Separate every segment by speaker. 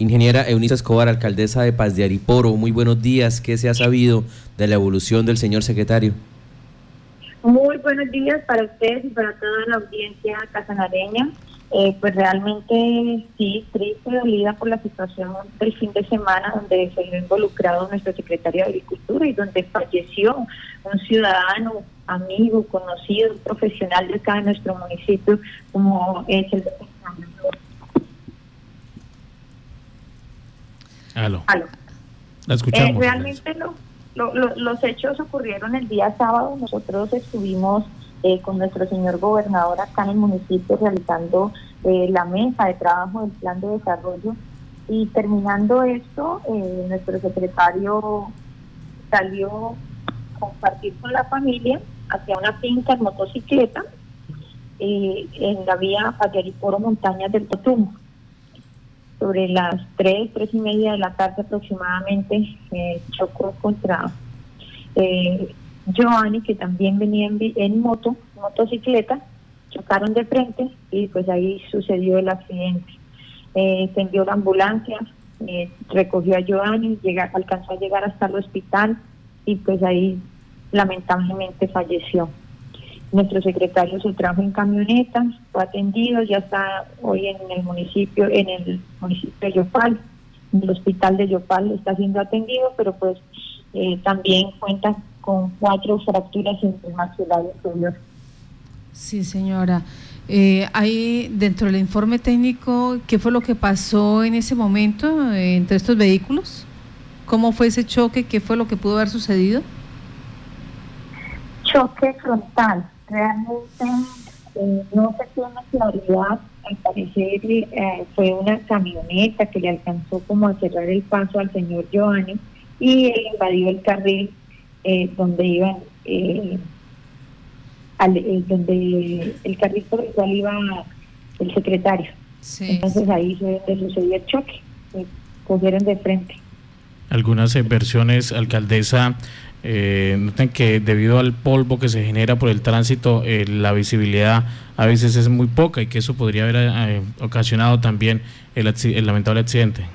Speaker 1: Ingeniera Eunice Escobar, alcaldesa de Paz de Ariporo, muy buenos días. ¿Qué se ha sabido de la evolución del señor secretario?
Speaker 2: Muy buenos días para ustedes y para toda la audiencia casanareña. Eh, pues realmente sí, triste, dolida por la situación del fin de semana donde se vio involucrado nuestro secretario de Agricultura y donde falleció un ciudadano, amigo, conocido, profesional de acá de nuestro municipio, como es el
Speaker 1: Aló.
Speaker 2: La escuchamos. Eh, realmente los hechos ocurrieron el día sábado. Nosotros estuvimos eh, con nuestro señor gobernador acá en el municipio realizando eh, la mesa de trabajo del plan de desarrollo. Y terminando esto, nuestro secretario salió a compartir con la familia hacia una finca en motocicleta en la vía Poro Montañas del Totumo sobre las tres, tres y media de la tarde aproximadamente, eh, chocó contra eh, Giovanni, que también venía en, moto, motocicleta, chocaron de frente y pues ahí sucedió el accidente. Eh, se envió la ambulancia, eh, recogió a Giovanni, llega, alcanzó a llegar hasta el hospital y pues ahí lamentablemente falleció. Nuestro secretario se trajo en camioneta, fue atendido, ya está hoy en el municipio, en el municipio de Yopal, en el hospital de Yopal está siendo atendido, pero pues eh, también cuenta con cuatro fracturas en el maxilar inferior.
Speaker 3: Sí, señora. Eh, hay dentro del informe técnico, ¿qué fue lo que pasó en ese momento eh, entre estos vehículos? ¿Cómo fue ese choque? ¿Qué fue lo que pudo haber sucedido?
Speaker 2: Choque frontal realmente eh, no se tiene claridad. Al parecer eh, fue una camioneta que le alcanzó como a cerrar el paso al señor Giovanni y él invadió el carril eh, donde iban, al, donde el carril por el cual iba el secretario. Entonces ahí fue donde sucedió el choque, se cogieron de frente.
Speaker 1: Algunas versiones, alcaldesa, eh, noten que debido al polvo que se genera por el tránsito, eh, la visibilidad a veces es muy poca y que eso podría haber eh, ocasionado también el, lamentable accidente.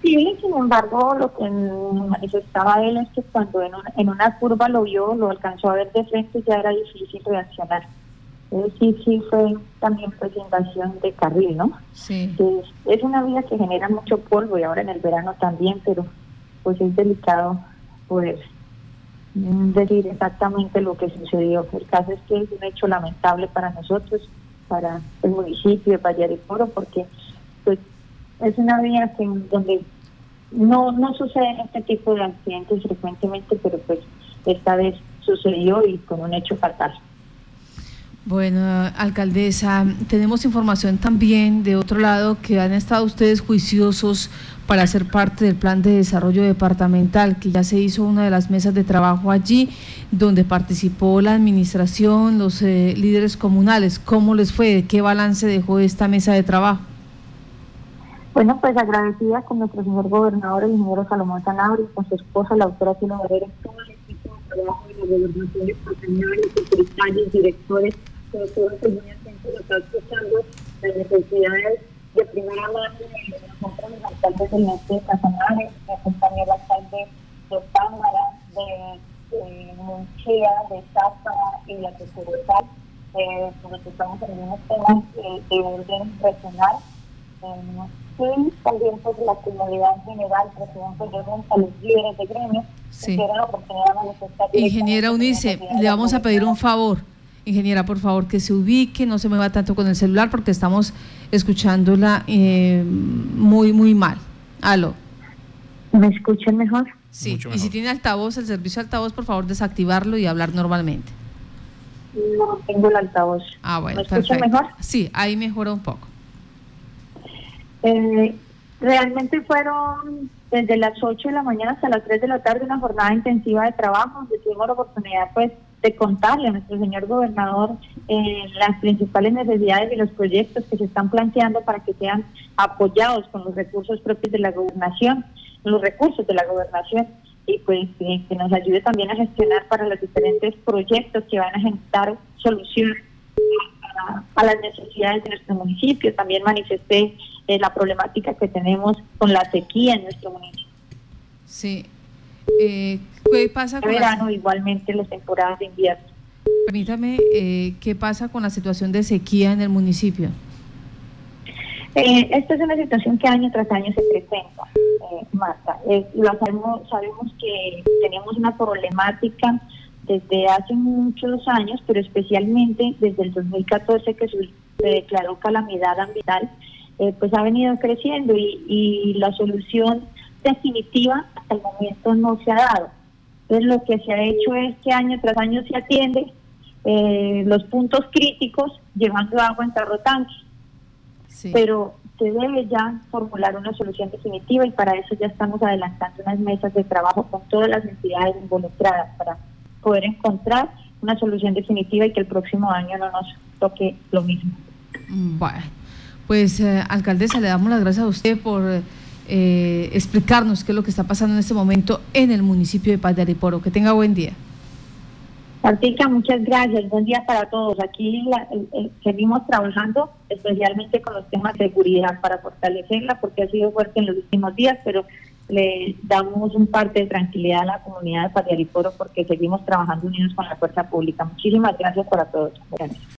Speaker 2: Sí, sin embargo, lo que manifestaba él es que cuando en una, curva lo vio, lo alcanzó a ver de frente, ya era difícil reaccionar. Sí, sí, fue también pues invasión de carril, ¿no? Sí. es una vía que genera mucho polvo y ahora en el verano también, pero pues es delicado poder decir exactamente lo que sucedió. El caso es que es un hecho lamentable para nosotros, para el municipio de Coro, porque pues es una vía que, donde no, no suceden este tipo de accidentes frecuentemente, pero pues esta vez sucedió y con un hecho fatal.
Speaker 3: Bueno, alcaldesa, tenemos información también de otro lado que han estado ustedes juiciosos para ser parte del plan de desarrollo departamental, que ya se hizo una de las mesas de trabajo allí, donde participó la administración, los eh, líderes comunales. ¿Cómo les fue? ¿Qué balance dejó esta mesa de trabajo?
Speaker 2: Bueno, pues agradecida con nuestro señor gobernador, el ingeniero Salomón Sanabria, con su esposa, la doctora Silvia Barrera, todo el equipo de trabajo de la gobernación departamental, secretarios, directores, todos los muy atentos a estar escuchando las necesidades de primera mano de nosotros, los alcaldes del norte de Casanares, me acompañó el alcalde de Pámara, de, de Munchea, de Sapa y la de Seguridad, eh, porque estamos en unos temas eh, de orden regional. Eh, y también pues la comunidad en general, presidente de a los líderes de gremio, sí. que la oportunidad de manifestar.
Speaker 3: Ingeniera Unice, le vamos a pedir un favor. Ingeniera, por favor, que se ubique, no se mueva tanto con el celular porque estamos escuchándola eh, muy, muy mal. Aló.
Speaker 2: ¿Me escuchan mejor?
Speaker 3: Sí, y si tiene altavoz, el servicio altavoz, por favor, desactivarlo y hablar normalmente.
Speaker 2: No tengo el altavoz.
Speaker 3: Ah, bueno, ¿Me escuchan mejor? Sí, ahí mejora un poco.
Speaker 2: Eh, realmente fueron desde las 8 de la mañana hasta las 3 de la tarde una jornada intensiva de trabajo, donde tuvimos la oportunidad pues de contarle a nuestro señor gobernador eh, las principales necesidades y los proyectos que se están planteando para que sean apoyados con los recursos propios de la gobernación, los recursos de la gobernación y pues que nos ayude también a gestionar para los diferentes proyectos que van a generar soluciones a, las necesidades de nuestro municipio. También manifesté la problemática que tenemos con la sequía en nuestro municipio.
Speaker 3: Sí. Eh, ¿Qué pasa con
Speaker 2: verano, igualmente las temporadas de invierno.
Speaker 3: Permítame, eh, ¿qué pasa con la situación de sequía en el municipio?
Speaker 2: Eh, esta es una situación que año tras año se presenta, eh, Marta. lo sabemos, sabemos que tenemos una problemática desde hace muchos años, pero especialmente desde el 2014 que se declaró calamidad ambiental, eh, pues ha venido creciendo y, y la solución definitiva hasta el momento no se ha dado. Entonces lo que se ha hecho es que año tras año se atiende eh, los puntos críticos llevando agua en tarro tanque. Pero se debe ya formular una solución definitiva y para eso ya estamos adelantando unas mesas de trabajo con todas las entidades involucradas para poder encontrar una solución definitiva y que el próximo año no nos toque lo mismo.
Speaker 3: Bueno, pues eh, alcaldesa, le damos las gracias a usted por eh, explicarnos qué es lo que está pasando en este momento en el municipio de Paz de Ariporo. Que tenga buen día.
Speaker 2: Martica, muchas gracias. Buen día para todos. Aquí seguimos trabajando especialmente con los temas de seguridad para fortalecerla porque ha sido fuerte en los últimos días, pero le damos un parte de tranquilidad a la comunidad de Paz de Ariporo porque seguimos trabajando unidos con la fuerza pública. Muchísimas gracias para todos.